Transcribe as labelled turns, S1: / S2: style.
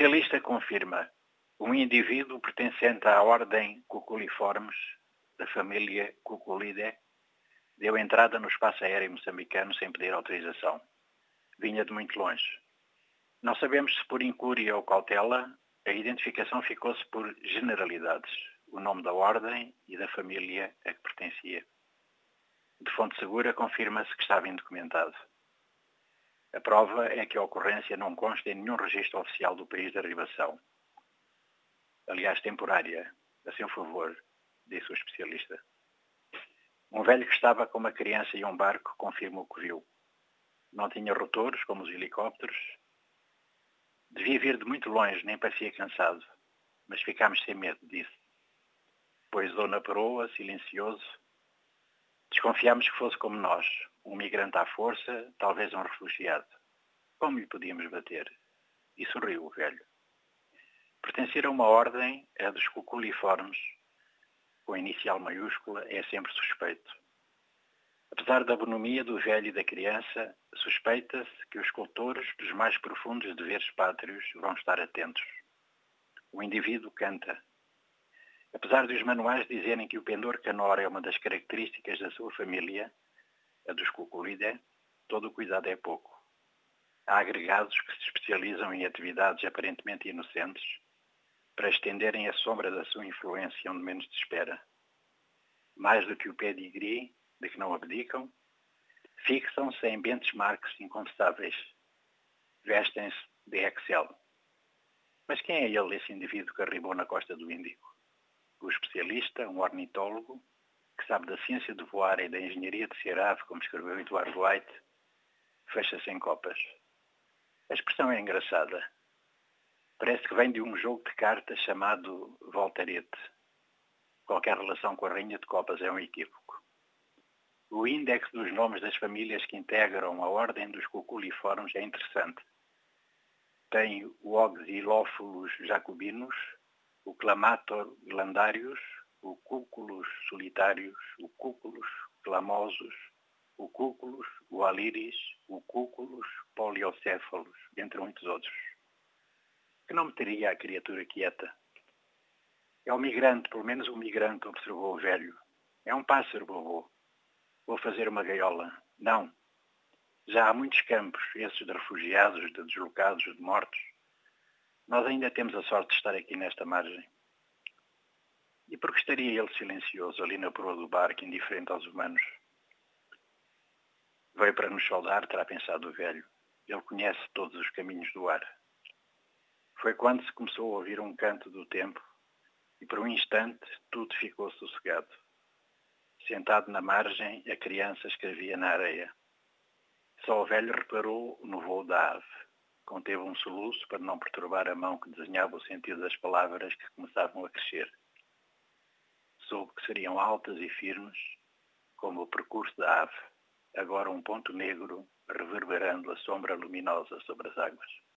S1: especialista confirma um indivíduo pertencente à ordem Cuculiformes, da família Cuculidae, deu entrada no espaço aéreo moçambicano sem pedir autorização. Vinha de muito longe. Não sabemos se por incúria ou cautela, a identificação ficou-se por generalidades, o nome da ordem e da família a que pertencia. De fonte segura, confirma-se que estava indocumentado. A prova é que a ocorrência não consta em nenhum registro oficial do país de arribação aliás temporária, a seu favor, disse o especialista. Um velho que estava com uma criança e um barco confirma o que viu. Não tinha rotores, como os helicópteros. Devia vir de muito longe, nem parecia cansado. Mas ficámos sem medo, disse. Poisou na proa, silencioso. Desconfiámos que fosse como nós, um migrante à força, talvez um refugiado. Como lhe podíamos bater? E sorriu o velho. Pertencer a uma ordem é dos cuculiformes, com a inicial maiúscula, é sempre suspeito. Apesar da bonomia do velho e da criança, suspeita-se que os cultores dos mais profundos deveres pátrios vão estar atentos. O indivíduo canta. Apesar dos manuais dizerem que o pendor canor é uma das características da sua família, a dos cuculidae, todo o cuidado é pouco. Há agregados que se especializam em atividades aparentemente inocentes, para estenderem a sombra da sua influência onde menos se espera. Mais do que o pedigree, de que não abdicam, fixam-se em benchmarks incontestáveis. Vestem-se de Excel. Mas quem é ele, esse indivíduo que arribou na costa do Índico? O especialista, um ornitólogo, que sabe da ciência de voar e da engenharia de ser ave, como escreveu Edward White, fecha-se em copas. A expressão é engraçada, Parece que vem de um jogo de cartas chamado Voltarete. Qualquer relação com a Rainha de Copas é um equívoco. O índice dos nomes das famílias que integram a ordem dos cuculiformes é interessante. Tem o Oxylophilos jacobinos, o Clamator glandarius, o Cúculos solitários, o Cúculos clamosos, o Cúculos, o Aliris, o Cúculos poliocéfalos, entre muitos outros que não meteria a criatura quieta. É o migrante, pelo menos o migrante, observou o velho. É um pássaro, vovô. Vou fazer uma gaiola. Não. Já há muitos campos, esses de refugiados, de deslocados, de mortos. Nós ainda temos a sorte de estar aqui nesta margem. E por que estaria ele silencioso ali na proa do barco, indiferente aos humanos? Veio para nos saudar, terá pensado o velho. Ele conhece todos os caminhos do ar. Foi quando se começou a ouvir um canto do tempo e por um instante tudo ficou sossegado. Sentado na margem, a criança escrevia na areia. Só o velho reparou no voo da ave. Conteve um soluço para não perturbar a mão que desenhava o sentido das palavras que começavam a crescer. Soube que seriam altas e firmes, como o percurso da ave, agora um ponto negro reverberando a sombra luminosa sobre as águas.